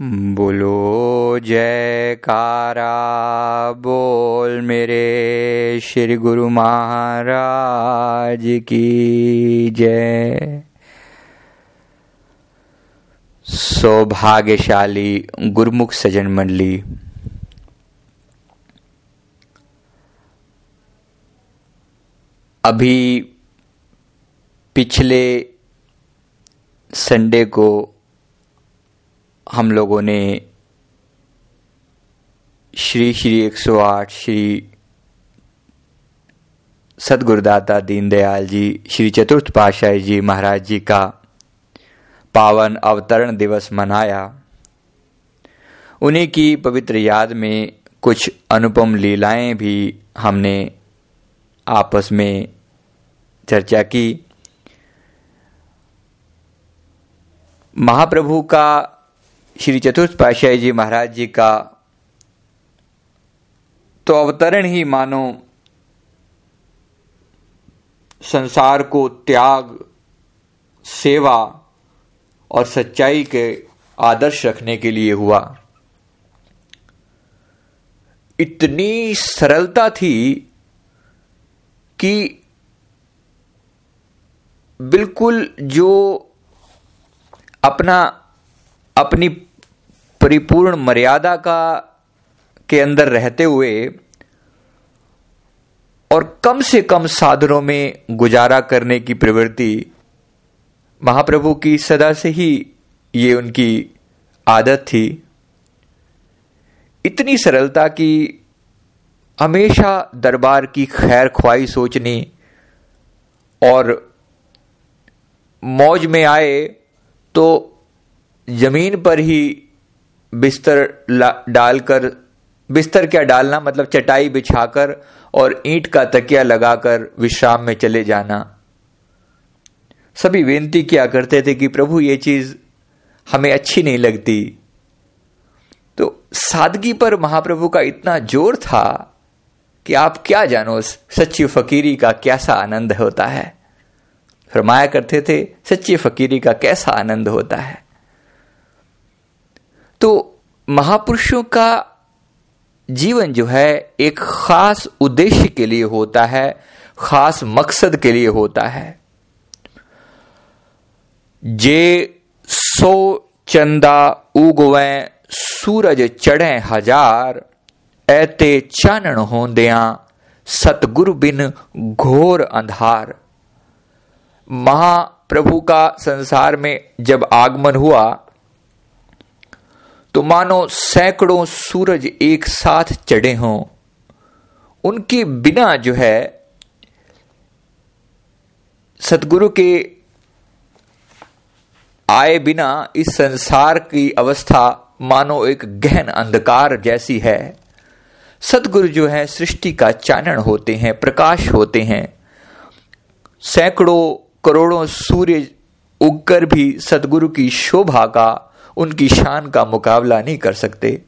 बोलो, जयकारा, बोल मेरे श्री गुरु महाराज की जय। सौभाग्यशाली गुरुमुख सजन मंडली। अभी पिछले संडे को हम लोगों ने श्री श्री 108 श्री सदगुरुदाता दीनदयाल जी, श्री चतुर्थ पातशाही जी महाराज जी का पावन अवतरण दिवस मनाया। उन्हीं की पवित्र याद में कुछ अनुपम लीलाएँ भी हमने आपस में चर्चा की। महाप्रभु का श्री चतुर्थ पाशाही जी महाराज जी का तो अवतरण ही मानो संसार को त्याग, सेवा और सच्चाई के आदर्श रखने के लिए हुआ। इतनी सरलता थी कि बिल्कुल जो अपना अपनी परिपूर्ण मर्यादा का, के अंदर रहते हुए और कम से कम साधनों में गुजारा करने की प्रवृत्ति महाप्रभु की सदा से ही ये उनकी आदत थी। इतनी सरलता की हमेशा दरबार की खैर ख्वाही सोचनी और मौज में आए तो ज़मीन पर ही बिस्तर डालकर, बिस्तर क्या डालना? मतलब चटाई बिछाकर और ईंट का तकिया लगाकर विश्राम में चले जाना। सभी विनती किया करते थे कि प्रभु, ये चीज़ हमें अच्छी नहीं लगती। तो सादगी पर महाप्रभु का इतना ज़ोर था कि आप क्या जानो सच्ची फकीरी का कैसा आनंद होता है। फरमाया करते थे, सच्ची फकीरी का कैसा आनंद होता है। तो महापुरुषों का जीवन जो है, एक खास उद्देश्य के लिए होता है, खास मकसद के लिए होता है। जे सो चंदा उगवे, सूरज चढ़े हज़ार, ऐते चानन होंदिया, सतगुरु बिन घोर अंधार। महाप्रभु का संसार में जब आगमन हुआ तो मानो सैकड़ों सूरज एक साथ चढ़े हों। उनके बिना जो है, सतगुरु के आए बिना इस संसार की अवस्था मानो एक गहन अंधकार जैसी है। सतगुरु जो है, सृष्टि का चानन होते हैं, प्रकाश होते हैं। सैकड़ों करोड़ों सूर्य उगकर भी सतगुरु की शोभा का उनकी शान का मुकाबला नहीं कर सकते।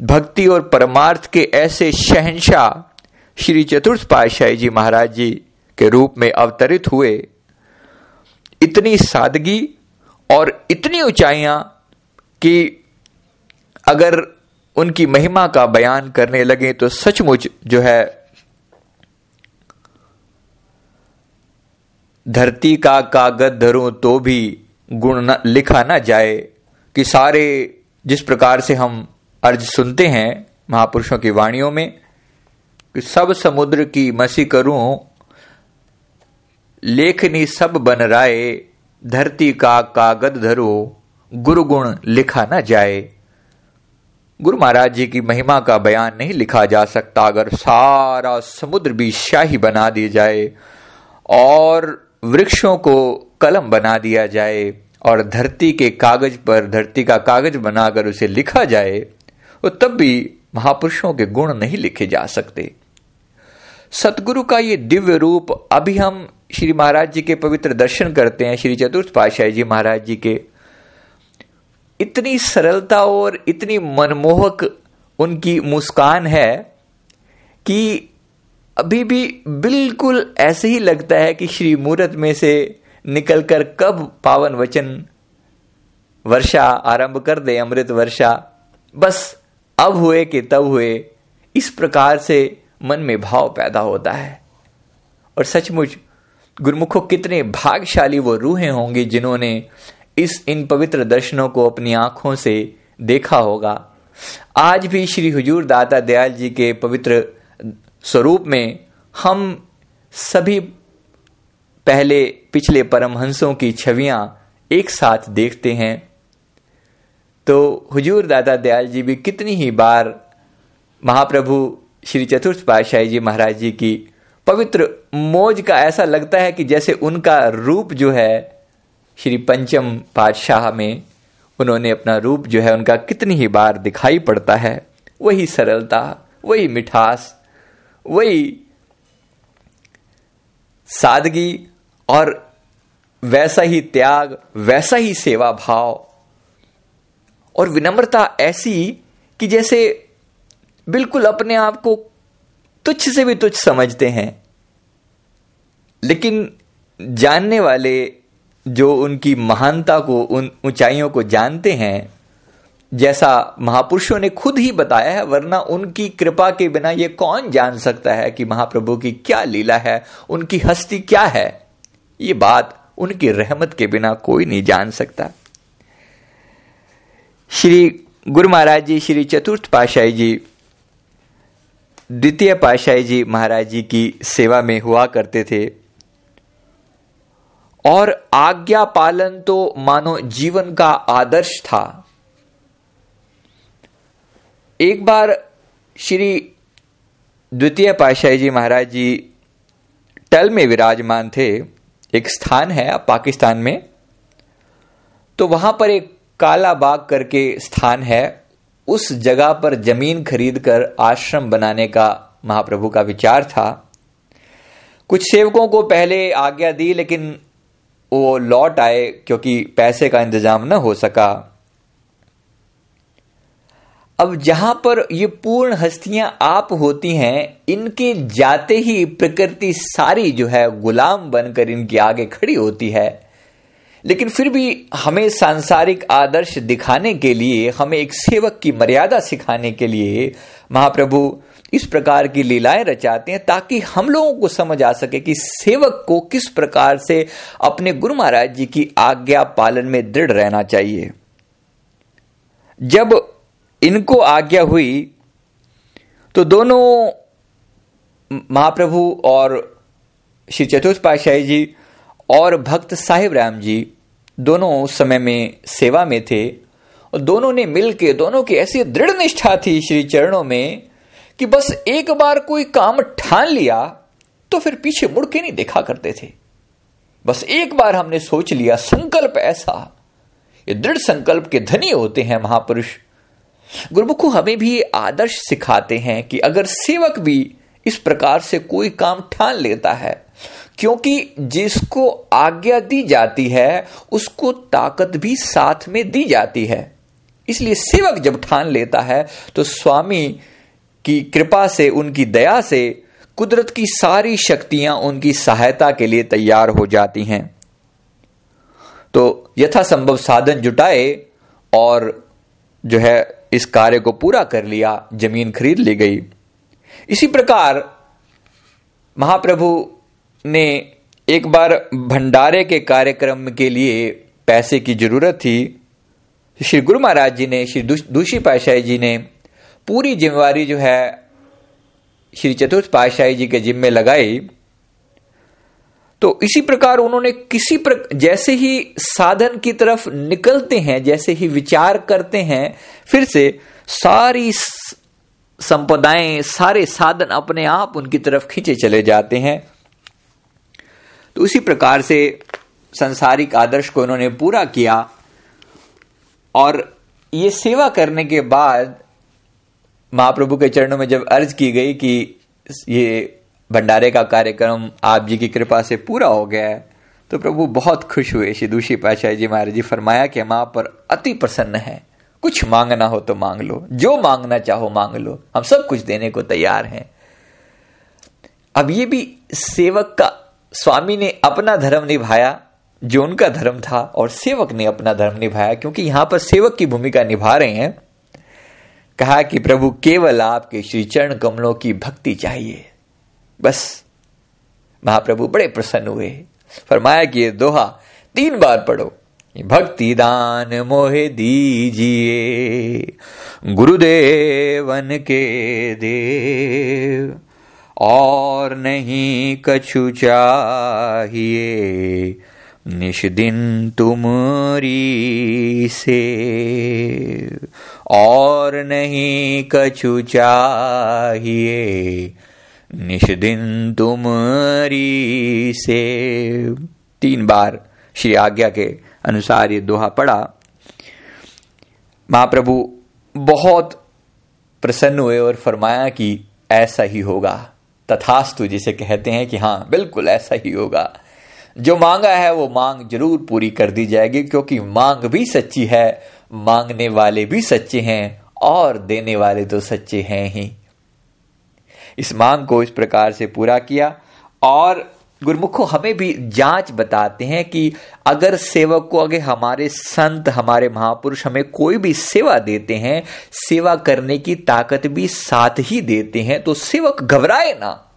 भक्ति और परमार्थ के ऐसे शहनशाह श्री चतुर्थ पातशाही जी महाराज जी के रूप में अवतरित हुए। इतनी सादगी और इतनी ऊंचाइयाँ कि अगर उनकी महिमा का बयान करने लगे तो सचमुच जो है धरती का कागज़ धरूं तो भी गुण न, लिखा ना जाए। कि सारे जिस प्रकार से हम अर्ज़ सुनते हैं महापुरुषों की वाणियों में, कि सब समुद्र की मसी करूँ, लेखनी सब बन राय, धरती का कागद धरो गुरु गुण लिखा ना जाए। गुरु महाराज जी की महिमा का बयान नहीं लिखा जा सकता, अगर सारा समुद्र भी शाही बना दी जाए, और वृक्षों को कलम बना दिया जाए। और धरती के कागज़ पर, धरती का कागज़ बनाकर उसे लिखा जाए तो तब भी महापुरुषों के गुण नहीं लिखे जा सकते। सतगुरु का ये दिव्य रूप अभी हम श्री महाराज जी के पवित्र दर्शन करते हैं, श्री चतुर्थ पातशाही जी महाराज जी के। इतनी सरलता और इतनी मनमोहक उनकी मुस्कान है कि अभी भी बिल्कुल ऐसे ही लगता है कि श्री मूर्त में से निकलकर कब पावन वचन वर्षा आरंभ कर दे, अमृत वर्षा। बस अब हुए कि तब हुए, इस प्रकार से मन में भाव पैदा होता है। और सचमुच, गुरुमुखों कितने भागशाली वो रूहें होंगी जिन्होंने इस इन पवित्र दर्शनों को अपनी आँखों से देखा होगा। आज भी श्री हुजूर दाता दयाल जी के पवित्र स्वरूप में हम सभी पहले पिछले परमहंसों की छवियाँ एक साथ देखते हैं। तो हुजूर दादा दयाल जी भी कितनी ही बार महाप्रभु श्री चतुर्थ पातशाही जी महाराज जी की पवित्र मोज का ऐसा लगता है कि जैसे उनका रूप जो है श्री पंचम पातशाह में उन्होंने अपना रूप जो है उनका कितनी ही बार दिखाई पड़ता है। वही सरलता, वही मिठास, वही सादगी और वैसा ही त्याग, वैसा ही सेवा भाव और विनम्रता ऐसी कि जैसे बिल्कुल अपने आप को तुच्छ से भी तुच्छ समझते हैं। लेकिन जानने वाले जो उनकी महानता को, उन ऊंचाइयों को जानते हैं, जैसा महापुरुषों ने खुद ही बताया है, वरना उनकी कृपा के बिना ये कौन जान सकता है कि महाप्रभु की क्या लीला है, उनकी हस्ती क्या है? ये बात उनकी रहमत के बिना कोई नहीं जान सकता। श्री गुरु महाराज जी, श्री चतुर्थ पाशाही जी, द्वितीय पाशाही जी महाराज जी की सेवा में हुआ करते थे। और आज्ञा पालन तो मानो जीवन का आदर्श था। एक बार श्री द्वितीय पाशाही जी महाराज जी टल में विराजमान थे। एक स्थान है पाकिस्तान में तो वहाँ पर एक काला बाग करके स्थान है। उस जगह पर ज़मीन खरीद कर आश्रम बनाने का महाप्रभु का विचार था। कुछ सेवकों को पहले आज्ञा दी, लेकिन वो लौट आए, क्योंकि पैसे का इंतज़ाम न हो सका। अब जहाँ पर ये पूर्ण हस्तियाँ आप होती हैं, इनके जाते ही प्रकृति सारी जो है गुलाम बनकर इनके आगे खड़ी होती है। लेकिन फिर भी हमें सांसारिक आदर्श दिखाने के लिए, हमें एक सेवक की मर्यादा सिखाने के लिए महाप्रभु इस प्रकार की लीलाएँ रचाते हैं ताकि हम लोगों को समझ आ सके कि सेवक को किस प्रकार से अपने गुरु महाराज जी की आज्ञा पालन में दृढ़ रहना चाहिए। जब इनको आज्ञा हुई तो दोनों महाप्रभु और श्री चतुर्थ पाशाही जी और भक्त साहिब राम जी दोनों उस समय में सेवा में थे। और दोनों ने मिलकर दोनों की ऐसी दृढ़ निष्ठा थी श्री चरणों में कि बस एक बार कोई काम ठान लिया तो फिर पीछे मुड़ के नहीं देखा करते थे। बस एक बार हमने सोच लिया, संकल्प ऐसा, ये दृढ़ संकल्प के धनी होते हैं महापुरुष। गुरुमुखु हमें भी आदर्श सिखाते हैं कि अगर सेवक भी इस प्रकार से कोई काम ठान लेता है, क्योंकि जिसको आज्ञा दी जाती है, उसको ताकत भी साथ में दी जाती है। इसलिए सेवक जब ठान लेता है तो स्वामी की कृपा से, उनकी दया से, कुदरत की सारी शक्तियाँ उनकी सहायता के लिए तैयार हो जाती हैं। तो यथासंभव साधन जुटाए और जो है इस कार्य को पूरा कर लिया, ज़मीन खरीद ली गई। इसी प्रकार महाप्रभु ने एक बार भंडारे के कार्यक्रम के लिए पैसे की ज़रूरत थी। श्री गुरु महाराज जी ने, श्री दूषी पाशाही जी ने पूरी जिम्मेवारी जो है श्री चतुर्थ पाशाही जी के जिम्मे लगाई। तो इसी प्रकार उन्होंने किसी प्रक जैसे ही साधन की तरफ़ निकलते हैं, जैसे ही विचार करते हैं, फिर से सारी संपदाएँ, सारे साधन अपने आप उनकी तरफ़ खींचे चले जाते हैं। तो उसी प्रकार से संसारिक आदर्श को उन्होंने पूरा किया और ये सेवा करने के बाद महाप्रभु के चरणों में जब अर्ज़ की गई कि ये भंडारे का कार्यक्रम आप जी की कृपा से पूरा हो गया है। तो प्रभु बहुत खुश हुए श्री दूषी पाशाह जी महाराज जी, फरमाया कि हम आप पर अति प्रसन्न है। कुछ मांगना हो तो मांग लो, जो मांगना चाहो मांग लो। हम सब कुछ देने को तैयार हैं। अब ये भी सेवक का, स्वामी ने अपना धर्म निभाया, जो उनका धर्म था, और सेवक ने अपना धर्म निभाया, क्योंकि यहाँ पर सेवक की भूमिका निभा रहे हैं। कहा कि प्रभु केवल आपके श्री चरण कमलों की भक्ति चाहिए। बस। महाप्रभु बड़े प्रसन्न हुए। फरमाया कि ये दोहा तीन बार पढ़ो। भक्ति दान मोहे दीजिए, गुरुदेवन के देव, और नहीं कछु चाहिए। निश दिन तुमरी से, और नहीं कछु चाहिए। निश दिन से। तीन बार श्री आज्ञा के अनुसार ये दोहा पढ़ा महाप्रभु बहुत प्रसन्न हुए और फरमाया कि ऐसा ही होगा। तथास्तु जिसे कहते हैं कि हाँ बिल्कुल ऐसा ही होगा। जो मांगा है वो मांग ज़रूर पूरी कर दी जाएगी, क्योंकि मांग भी सच्ची है, मांगने वाले भी सच्चे हैं और देने वाले तो सच्चे हैं ही। इस मांग को इस प्रकार से पूरा किया। और गुरुमुखो, हमें भी जाँच बताते हैं कि अगर सेवक को, अगर हमारे संत, हमारे महापुरुष हमें कोई भी सेवा देते हैं, सेवा करने की ताकत भी साथ ही देते हैं तो सेवक घबराए ना।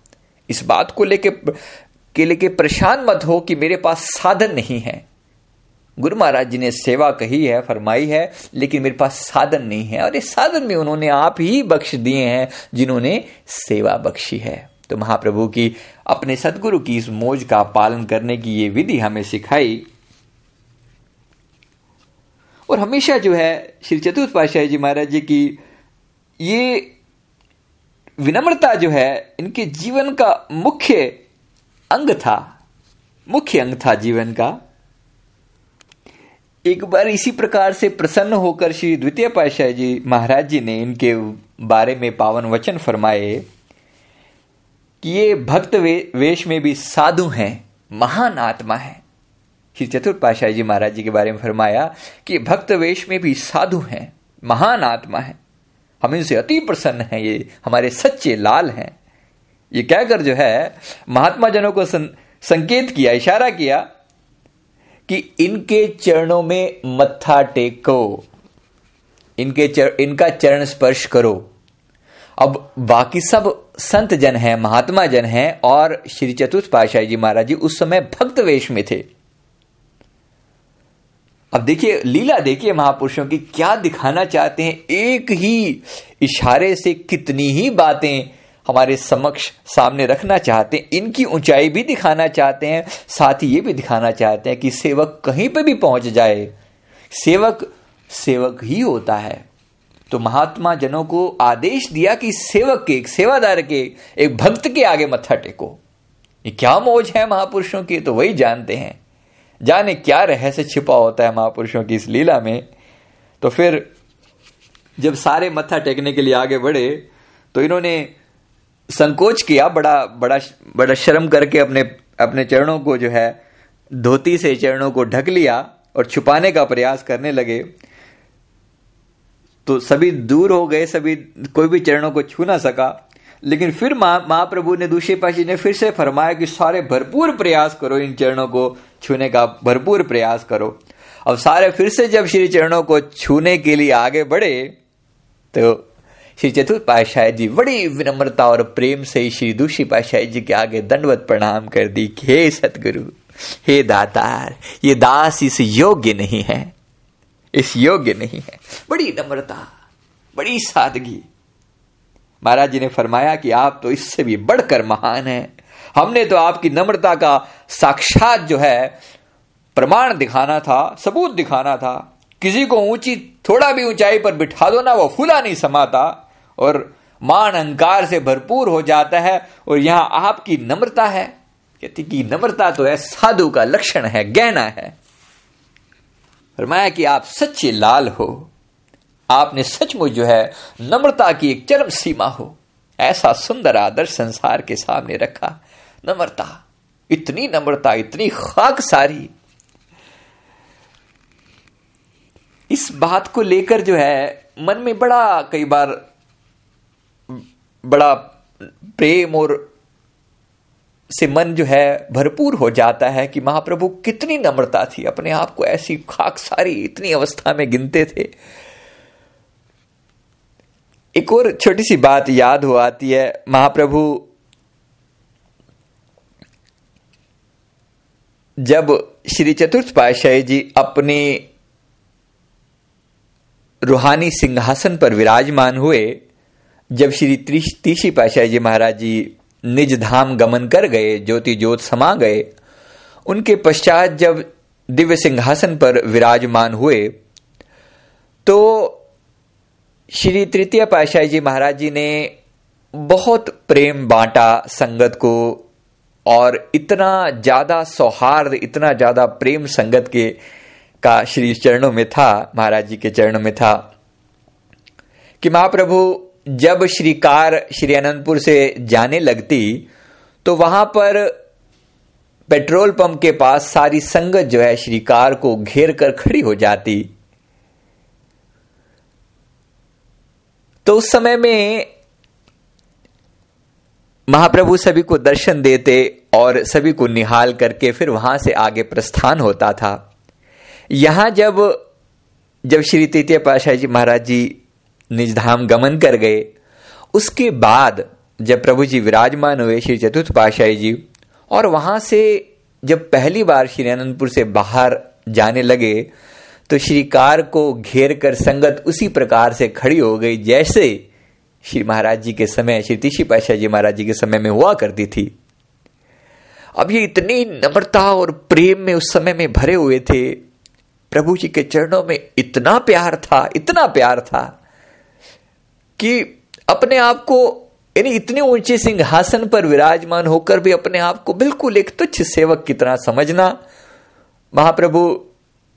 इस बात को लेके, के लेके परेशान मत हो कि मेरे पास साधन नहीं है। गुरु महाराज जी ने सेवा कही है, फरमाई है, लेकिन मेरे पास साधन नहीं है। और इस साधन में उन्होंने आप ही बख्श दिए हैं, जिन्होंने सेवा बख्शी है। तो महाप्रभु की अपने सदगुरु की इस मोज का पालन करने की ये विधि हमें सिखाई। और हमेशा जो है, श्री चतुर्थ पाशाह जी महाराज जी की ये विनम्रता जो है, इनके जीवन का मुख्य अंग था, मुख्य अंग था जीवन का। एक बार इसी प्रकार से प्रसन्न होकर श्री द्वितीय पाशाह जी महाराज जी ने इनके बारे में पावन वचन फरमाए कि ये भक्त वे, वेश में भी साधु हैं महान आत्मा है। श्री चतुर्थ पाशाह जी महाराज जी के बारे में फरमाया कि भक्त वेश में भी साधु हैं महान आत्मा है। हम इनसे अति प्रसन्न हैं ये हमारे सच्चे लाल हैं। ये कहकर जो है महात्मा जनों को सं, संकेत किया इशारा किया कि इनके चरणों में मत्था टेको। इनके चर, इनका चरण स्पर्श करो। अब बाकी सब संत जन हैं महात्मा जन हैं और श्री चतुर्थ पाशाह जी महाराज जी उस समय भक्त वेश में थे। अब देखिए लीला देखिए महापुरुषों की क्या दिखाना चाहते हैं? एक ही इशारे से कितनी ही बातें हमारे समक्ष सामने रखना चाहते हैं, इनकी ऊंचाई भी दिखाना चाहते हैं, साथ ही ये भी दिखाना चाहते हैं कि सेवक कहीं पर भी पहुँच जाए। सेवक सेवक ही होता है। तो महात्मा जनों को आदेश दिया कि सेवक के, एक सेवादार के, एक भक्त के आगे मत्था टेको। ये क्या मौज है महापुरुषों की तो वही जानते हैं। जाने क्या रहस्य छिपा होता है महापुरुषों की इस लीला में। तो फिर, जब सारे मत्था टेकने के लिए आगे बढ़े तो इन्होंने संकोच किया, बड़ा बड़ा बड़ा शर्म करके अपने अपने चरणों को जो है, धोती से चरणों को ढक लिया और छुपाने का प्रयास करने लगे। तो सभी दूर हो गए, सभी, कोई भी चरणों को छू ना सका। लेकिन फिर महाप्रभु ने दूसरे पाशी ने फिर से फरमाया कि सारे भरपूर प्रयास करो, इन चरणों को छूने का भरपूर प्रयास करो। अब सारे फिर से जब श्री चरणों को छूने के लिए आगे बढ़े तो श्री चतुर्थ पातशाह जी बड़ी विनम्रता और प्रेम से श्री दूसरी पाशाह जी के आगे दंडवत प्रणाम कर दी हे सतगुरु हे दातार, ये दास इस योग्य नहीं है। इस योग्य नहीं है। बड़ी नम्रता, बड़ी सादगी। महाराज जी ने फरमाया कि आप तो इससे भी बढ़कर महान हैं। हमने तो आपकी नम्रता का साक्षात जो है, प्रमाण दिखाना था, सबूत दिखाना था। किसी को ऊँची, थोड़ा भी ऊंचाई पर बिठा दो ना, वो फूला नहीं समाता। और मान अहंकार से भरपूर हो जाता है और यहाँ आपकी नम्रता है। कहती कि नम्रता तो है, साधु का लक्षण है, गहना है। फरमाया कि आप सच्चे लाल हो। आपने सचमुच जो है, नम्रता की एक चरम सीमा हो। ऐसा सुंदर आदर्श संसार के सामने रखा। नम्रता, इतनी नम्रता, इतनी खाक सारी। इस बात को लेकर जो है, मन में बड़ा कई बार बड़ा प्रेम और से मन जो है भरपूर हो जाता है कि महाप्रभु कितनी नम्रता थी, अपने आप को ऐसी खाक सारी इतनी अवस्था में गिनते थे। एक और छोटी सी बात याद हो आती है, महाप्रभु जब श्री चतुर्थ पातशाही जी अपने रूहानी सिंहासन पर विराजमान हुए जब श्री तीसरी पातशाही जी महाराज जी निज धाम गमन कर गए, ज्योति ज्योत समा गए, उनके पश्चात जब दिव्य सिंहासन पर विराजमान हुए तो श्री तृतीय पातशाही जी महाराज जी ने बहुत प्रेम बांटा संगत को और इतना ज़्यादा सौहार्द, इतना ज़्यादा प्रेम संगत के, का श्री चरणों में था, महाराज जी के चरणों में था, कि महाप्रभु जब श्री कार श्री अनंतपुर से जाने लगती तो वहाँ पर पेट्रोल पंप के पास सारी संगत जो है श्री कार को घेर कर खड़ी हो जाती। तो उस समय में महाप्रभु सभी को दर्शन देते और सभी को निहाल करके फिर वहाँ से आगे प्रस्थान होता था। यहाँ जब जब श्री तृतीय पाशाह जी महाराज जी निजधाम गमन कर गए। उसके बाद जब प्रभु जी विराजमान हुए श्री चतुर्थ पाशाही जी, और वहाँ से जब पहली बार श्री अनंतपुर से बाहर जाने लगे तो श्री कार को घेर कर संगत उसी प्रकार से खड़ी हो गई, जैसे श्री महाराज जी के समय, श्री तीसरी पाशाह जी महाराज जी के समय में हुआ करती थी। अब ये इतनी नम्रता और प्रेम में उस समय में भरे हुए थे। प्रभु जी के चरणों में इतना प्यार था, इतना प्यार था कि अपने आप को, यानी इतने ऊँचे सिंहासन पर विराजमान होकर भी अपने आप को बिल्कुल एक तुच्छ सेवक की तरह समझना। महाप्रभु,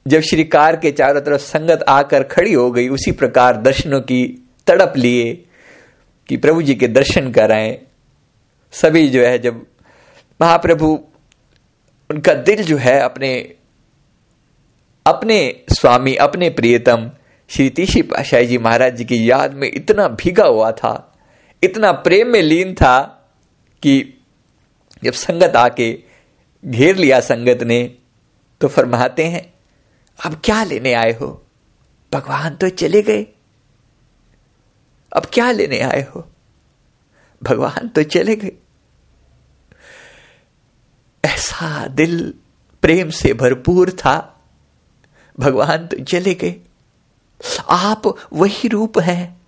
जब श्री कार के चारों तरफ़ संगत आकर खड़ी हो गई, उसी प्रकार दर्शनों की तड़प लिए कि प्रभु जी के दर्शन कराएँ। सभी जो है, जब महाप्रभु, उनका दिल जो है अपने अपने स्वामी, अपने प्रियतम श्री तीसरी पाशाही जी महाराज जी की याद में इतना भीगा हुआ था, इतना प्रेम में लीन था कि जब संगत आके घेर लिया संगत ने तो फरमाते हैं, अब क्या लेने आए हो? भगवान तो चले गए। अब क्या लेने आए हो? भगवान तो चले गए। ऐसा दिल प्रेम से भरपूर था, भगवान तो चले गए। आप वही रूप हैं।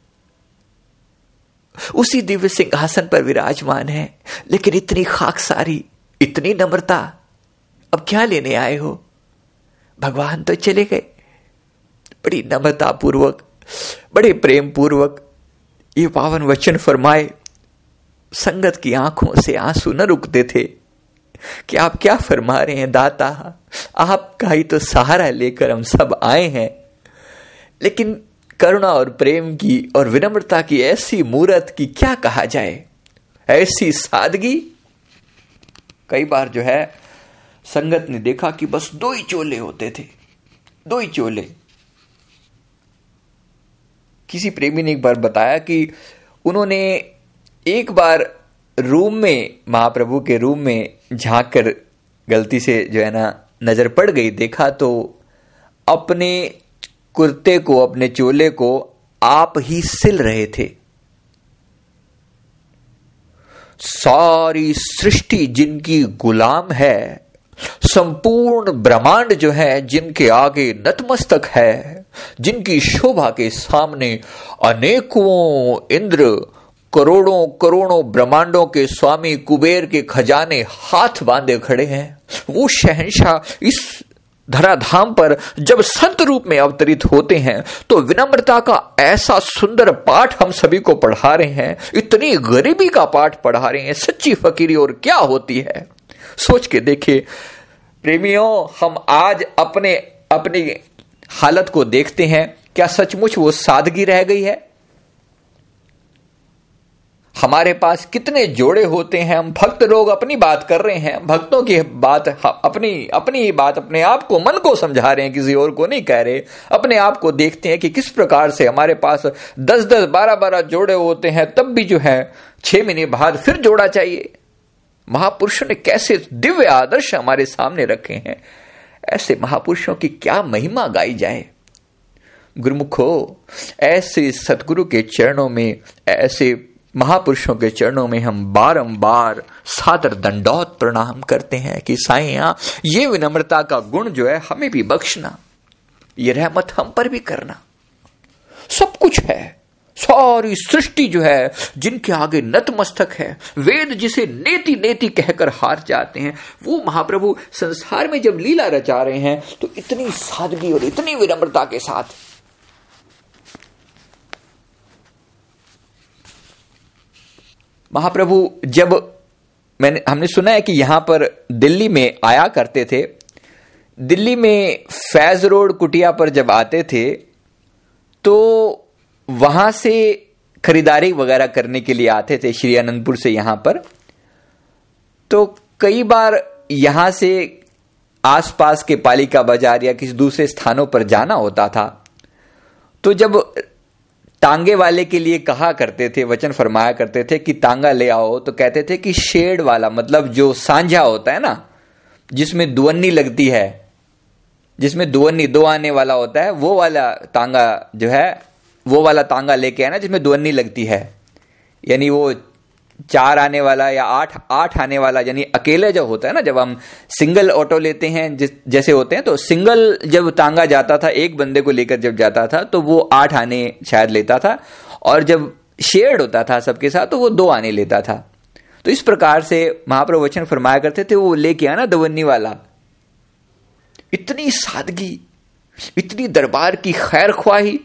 उसी दिव्य सिंहासन पर विराजमान है। लेकिन इतनी खाक सारी, इतनी नम्रता, अब क्या लेने आए हो? भगवान तो चले गए। बड़ी नम्रता पूर्वक बड़े प्रेम पूर्वक ये पावन वचन फरमाए। संगत की आँखों से आँसू न रुकते थे। कि आप क्या फरमा रहे हैं, दाता? आपका ही तो सहारा लेकर हम सब आए हैं। लेकिन करुणा और प्रेम की और विनम्रता की ऐसी मूर्त की क्या कहा जाए? ऐसी सादगी? कई बार जो है, संगत ने देखा कि बस दो ही चोले होते थे। दो ही चोले। किसी प्रेमी ने एक बार बताया कि उन्होंने एक बार रूम में, महाप्रभु के रूम में झाँक कर गलती से जो है ना, नज़र पड़ गई। देखा तो अपने कुर्ते को, अपने चोले को आप ही सिल रहे थे। सारी सृष्टि जिनकी गुलाम है, संपूर्ण ब्रह्मांड जो है, जिनके आगे नतमस्तक है, जिनकी शोभा के सामने अनेकों इंद्र, करोड़ों करोड़ों ब्रह्मांडों के स्वामी कुबेर के खजाने हाथ बांधे खड़े हैं। वो शहनशाह इस धराधाम पर जब संत रूप में अवतरित होते हैं तो विनम्रता का ऐसा सुंदर पाठ हम सभी को पढ़ा रहे हैं, इतनी गरीबी का पाठ पढ़ा रहे हैं, सच्ची फकीरी और क्या होती है? सोच के देखिए, प्रेमियों, हम आज अपने, अपनी हालत को देखते हैं, क्या सचमुच वो सादगी रह गई है? हमारे पास कितने जोड़े होते हैं, हम भक्त लोग अपनी बात कर रहे हैं, भक्तों की बात अपनी अपनी ही बात अपने आप को, मन को समझा रहे हैं, किसी और को नहीं कह रहे। अपने आप को देखते हैं कि किस प्रकार से हमारे पास दस दस बारह बारह जोड़े होते हैं, तब भी जो है, छह महीने बाद फिर जोड़ा चाहिए। महापुरुषों ने कैसे दिव्य आदर्श हमारे सामने रखे हैं? ऐसे महापुरुषों की क्या महिमा गाई जाए? गुरुमुखो, ऐसे सतगुरु के चरणों में, ऐसे महापुरुषों के चरणों में हम बारंबार सादर दंडौत प्रणाम करते हैं कि साइया ये विनम्रता का गुण जो है हमें भी बख्शना। ये रहमत हम पर भी करना। सब कुछ है। सारी सृष्टि जो है, जिनके आगे नतमस्तक है, वेद जिसे नेति नेति कहकर हार जाते हैं, वो महाप्रभु संसार में जब लीला रचा रहे हैं तो इतनी सादगी और इतनी विनम्रता के साथ महाप्रभु, जब मैंने, हमने सुना है कि यहाँ पर दिल्ली में आया करते थे, दिल्ली में फैज रोड कुटिया पर जब आते थे तो वहाँ से खरीदारी वगैरह करने के लिए आते थे, श्री अनंतपुर से यहाँ पर। तो कई बार यहाँ से आसपास के पालिका बाज़ार या किसी दूसरे स्थानों पर जाना होता था। तो जब तांगे वाले के लिए कहा करते थे, वचन फरमाया करते थे कि तांगा ले आओ तो कहते थे कि शेड वाला मतलब जो सांझा होता है ना, जिसमें दुवन्नी लगती है, जिसमें दुवन्नी, दो आने वाला होता है, वो वाला तांगा जो है, वो वाला तांगा लेके आना जिसमें दुवन्नी लगती है। यानी वो चार आने वाला या आठ आठ आने वाला, यानी अकेले जब होता है ना, जब हम सिंगल ऑटो लेते हैं, जैसे होते हैं तो सिंगल जब तांगा जाता था, एक बंदे को लेकर जब जाता था तो वो आठ आने शायद लेता था, और जब शेयर्ड होता था सबके साथ तो वो दो आने लेता था। तो इस प्रकार से महाप्रभु वचन फरमाया करते थे, वो लेके आना दवन्नी वाला। इतनी सादगी, इतनी दरबार की खैर ख्वाही।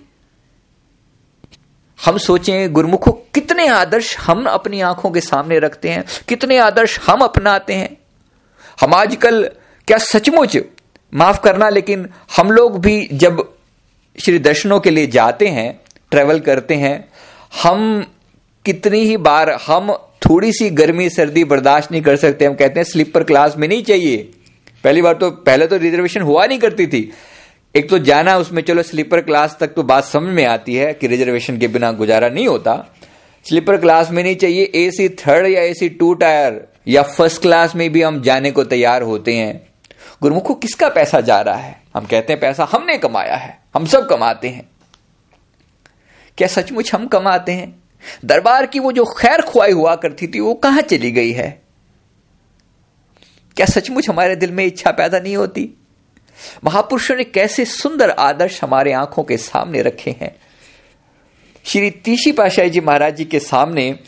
हम सोचें गुरुमुखों कितने आदर्श हम अपनी आँखों के सामने रखते हैं, कितने आदर्श हम अपनाते हैं। हम आजकल क्या सचमुच माफ़ करना, लेकिन हम लोग भी जब श्री दर्शनों के लिए जाते हैं ट्रेवल करते हैं, हम कितनी ही बार हम थोड़ी सी गर्मी, सर्दी बर्दाश्त नहीं कर सकते। हम कहते हैं स्लीपर क्लास में नहीं चाहिए। पहली बार तो पहले तो रिजर्वेशन हुआ नहीं करती थी। एक तो जाना उसमें, चलो स्लीपर क्लास तक तो बात समझ में आती है कि रिजर्वेशन के बिना गुजारा नहीं होता। स्लीपर क्लास में नहीं चाहिए एसी थर्ड या एसी टू टायर या फ़र्स्ट क्लास में भी हम जाने को तैयार होते हैं। गुरुमुखो, किसका पैसा जा रहा है? हम कहते हैं, पैसा हमने कमाया है, हम सब कमाते हैं। क्या सचमुच हम कमाते हैं? दरबार की वो जो खैर खुआई हुआ करती थी, वो कहाँ चली गई है? क्या सचमुच हमारे दिल में इच्छा पैदा नहीं होती? महापुरुषों ने कैसे सुंदर आदर्श हमारे आँखों के सामने रखे हैं? श्री तीशी पाशाही जी महाराज जी के सामने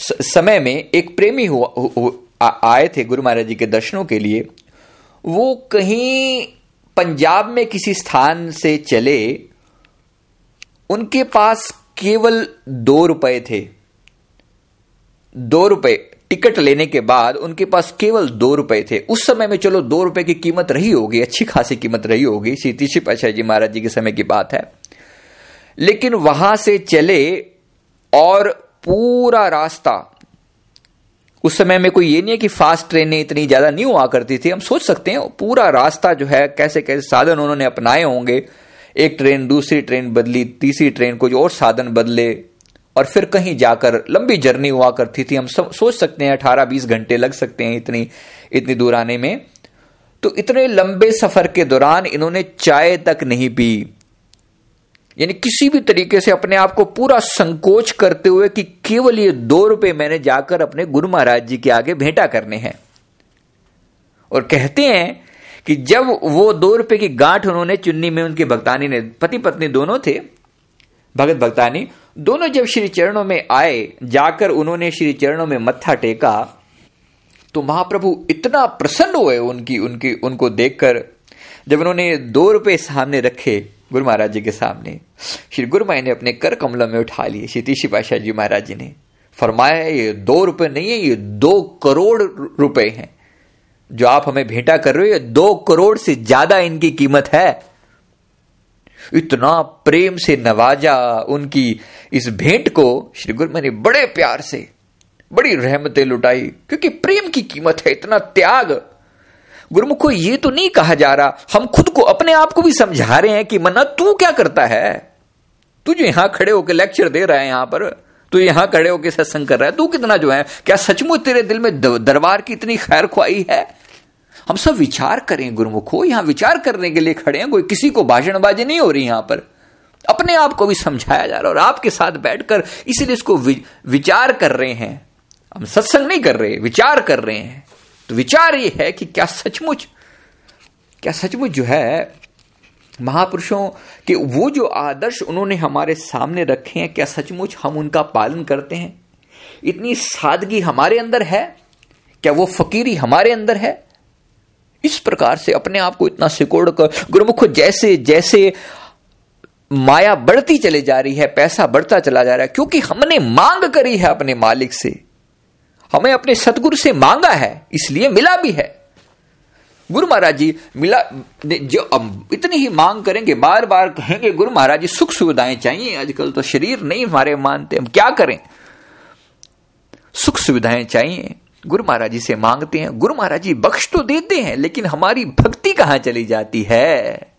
समय में एक प्रेमी हुआ हु, आए थे गुरु महाराज जी के दर्शनों के लिए। वो कहीं पंजाब में किसी स्थान से चले उनके पास केवल दो रुपए थे। दो रुपए टिकट लेने के बाद उनके पास केवल दो रुपए थे। उस समय में चलो दो रुपए की कीमत रही होगी अच्छी खासी कीमत रही होगी। सीतीशी पाशाह जी महाराज जी के समय की बात है। लेकिन वहाँ से चले और पूरा रास्ता, उस समय में कोई ये नहीं है कि फास्ट ट्रेनें इतनी ज़्यादा नहीं हुआ करती थी। हम सोच सकते हैं, पूरा रास्ता जो है, कैसे कैसे साधन उन्होंने अपनाए होंगे। एक ट्रेन, दूसरी ट्रेन बदली, तीसरी ट्रेन कोई और साधन बदले और फिर कहीं जाकर लंबी जर्नी हुआ करती थी। हम सोच सकते हैं, अठारह बीस घंटे लग सकते हैं इतनी इतनी दूर आने में। तो इतने लंबे सफ़र के दौरान इन्होंने चाय तक नहीं पी। यानी किसी भी तरीके से अपने आप को पूरा संकोच करते हुए कि केवल ये दो रुपए मैंने जाकर अपने गुरु महाराज जी के आगे भेंटा करने हैं। और कहते हैं कि जब वो दो रुपए की गांठ उन्होंने चुन्नी में उनकी भक्तानी ने पति पत्नी दोनों थे, भगत भक्तानी, दोनों जब श्री चरणों में आए, जाकर उन्होंने श्री चरणों में मत्था टेका तो महाप्रभु इतना प्रसन्न हुए उनकी उनकी, उनको देखकर, जब उन्होंने दो रुपए सामने रखे गुरु महाराज जी के सामने। श्री गुरु माई ने अपने कर कमलों में उठा लिए। श्री पाशाह जी महाराज जी ने फरमाया, ये दो रुपए नहीं है, ये दो करोड़ रुपए हैं। जो आप हमें भेंटा कर रहे हो, ये दो करोड़ से ज़्यादा इनकी कीमत है। इतना प्रेम से नवाजा उनकी इस भेंट को श्री गुरु ने बड़े प्यार से, बड़ी रहमतें लुटाई, क्योंकि प्रेम की कीमत है, इतना त्याग। गुरुमुख, ये तो नहीं कहा जा रहा। हम खुद को अपने आप को भी समझा रहे हैं कि मना तू क्या करता है? तू जो यहाँ खड़े होकर लेक्चर दे रहा है यहाँ पर, तू यहाँ खड़े होकर सत्संग कर रहा है, तू कितना जो है? क्या सचमुच तेरे दिल में दरबार की इतनी खैर ख्वाही है? हम सब विचार करें गुरुमुखो, यहाँ विचार करने के लिए खड़े हैं, कोई किसी को भाषणबाजी नहीं हो रही यहाँ पर। अपने आप को भी समझाया जा रहा है और आपके साथ बैठकर इसीलिए इसको विचार कर रहे हैं। हम सत्संग नहीं कर रहे, विचार कर रहे हैं। तो विचार ये है कि क्या सचमुच क्या सचमुच जो है, महापुरुषों के वो जो आदर्श उन्होंने हमारे सामने रखे हैं, क्या सचमुच हम उनका पालन करते हैं? इतनी सादगी हमारे अंदर है? क्या वो फकीरी हमारे अंदर है? इस प्रकार से अपने आप को इतना सिकोड़ कर, गुरुमुख जैसे जैसे माया बढ़ती चली जा रही है, पैसा बढ़ता चला जा रहा है, क्योंकि हमने मांग करी है अपने मालिक से। हमें अपने सतगुरु से मांगा है, इसलिए मिला भी है। गुरु महाराज जी, मिला जो इतनी ही मांग करेंगे बार बार कहेंगे, गुरु महाराज जी सुख सुविधाएँ चाहिए, आजकल तो शरीर नहीं हमारे मानते, हम क्या करें? सुख सुविधाएँ चाहिए, गुरु महाराज जी से मांगते हैं। गुरु महाराज जी, बख्श तो देते हैं, लेकिन हमारी भक्ति कहाँ चली जाती है?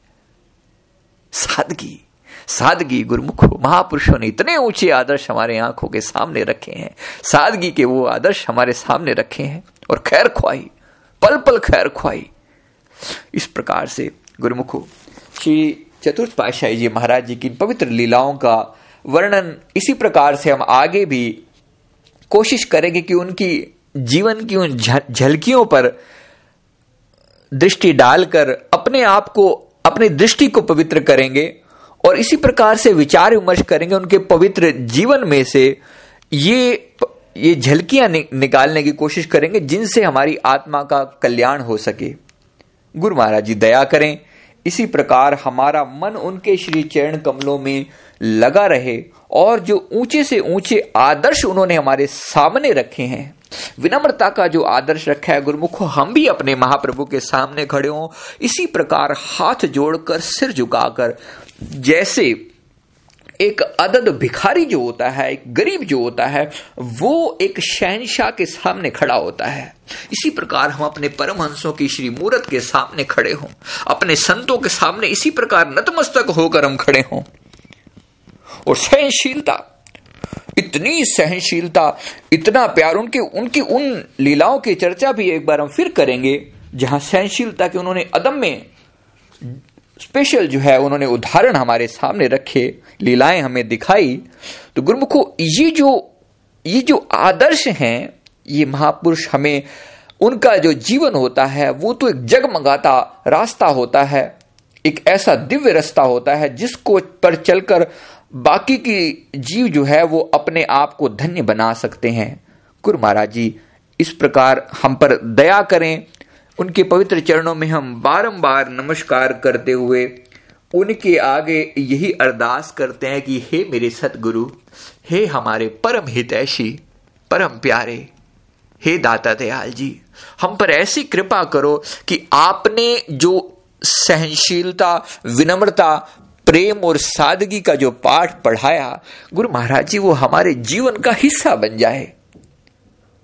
सादगी। सादगी गुरुमुख महापुरुषों ने इतने ऊँचे आदर्श हमारे आँखों के सामने रखे हैं। सादगी के वो आदर्श हमारे सामने रखे हैं और खैर ख्वाही पल पल खैर ख्वाही। इस प्रकार से गुरुमुखो श्री चतुर्थ पातशाही जी महाराज जी की पवित्र लीलाओं का वर्णन इसी प्रकार से हम आगे भी कोशिश करेंगे कि उनकी जीवन की उन झलकियों पर दृष्टि डालकर अपने आप को, अपनी दृष्टि को पवित्र करेंगे। और इसी प्रकार से विचार विमर्श करेंगे उनके पवित्र जीवन में से ये ये झलकियाँ नि, निकालने की कोशिश करेंगे जिनसे हमारी आत्मा का कल्याण हो सके। गुरु महाराज जी दया करें। इसी प्रकार हमारा मन उनके श्री चरण कमलों में लगा रहे और जो ऊँचे से ऊँचे आदर्श उन्होंने हमारे सामने रखे हैं विनम्रता का जो आदर्श रखा है गुरुमुखो, हम भी अपने महाप्रभु के सामने खड़े हों। इसी प्रकार हाथ जोड़कर, सिर झुकाकर, जैसे एक अदद भिखारी जो होता है, एक गरीब जो होता है, वो एक शहनशाह के सामने खड़ा होता है। इसी प्रकार हम अपने परमहंसों की श्री मूर्त के सामने खड़े हों। अपने संतों के सामने इसी प्रकार नतमस्तक होकर हम खड़े हों। और सहनशीलता इतनी सहनशीलता, इतना प्यार, उनके, उनकी उन लीलाओं की चर्चा भी एक बार हम फिर करेंगे, जहाँ सहनशीलता के उन्होंने अदम में स्पेशल जो है, उन्होंने उदाहरण हमारे सामने रखे, लीलाएँ हमें दिखाई। तो गुरुमुखो, ये जो ये जो आदर्श हैं, ये महापुरुष हमें, उनका जो जीवन होता है, वो तो एक जगमगाता रास्ता होता है, एक ऐसा दिव्य रास्ता होता है, जिसको पर चलकर बाकी की जीव जो है वो अपने आप को धन्य बना सकते हैं। गुरु महाराज जी, इस प्रकार हम पर दया करें। उनके पवित्र चरणों में हम बारंबार नमस्कार करते हुए उनके आगे यही अरदास करते हैं कि हे मेरे सतगुरु, हे हमारे परम हितैषी, परम प्यारे, हे दाता दयाल जी, हम पर ऐसी कृपा करो कि आपने जो सहनशीलता, विनम्रता प्रेम और सादगी का जो पाठ पढ़ाया, गुरु महाराज जी, वो हमारे जीवन का हिस्सा बन जाए।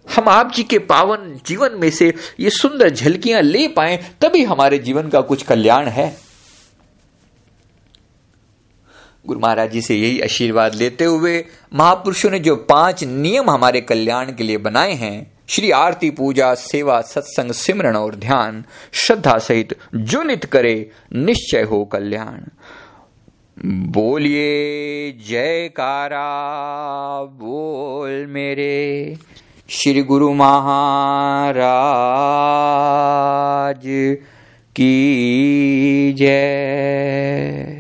हम आप जी के पावन जीवन में से ये सुंदर झलकियाँ ले पाए, तभी हमारे जीवन का कुछ कल्याण है। गुरु महाराज जी से यही आशीर्वाद लेते हुए महापुरुषों ने जो पाँच नियम हमारे कल्याण के लिए बनाए हैं, श्री आरती पूजा, सेवा, सत्संग सिमरण और ध्यान, श्रद्धा सहित जो नित करे, निश्चय हो कल्याण। बोलिए जयकारा बोल मेरे श्री गुरु महाराज की जय।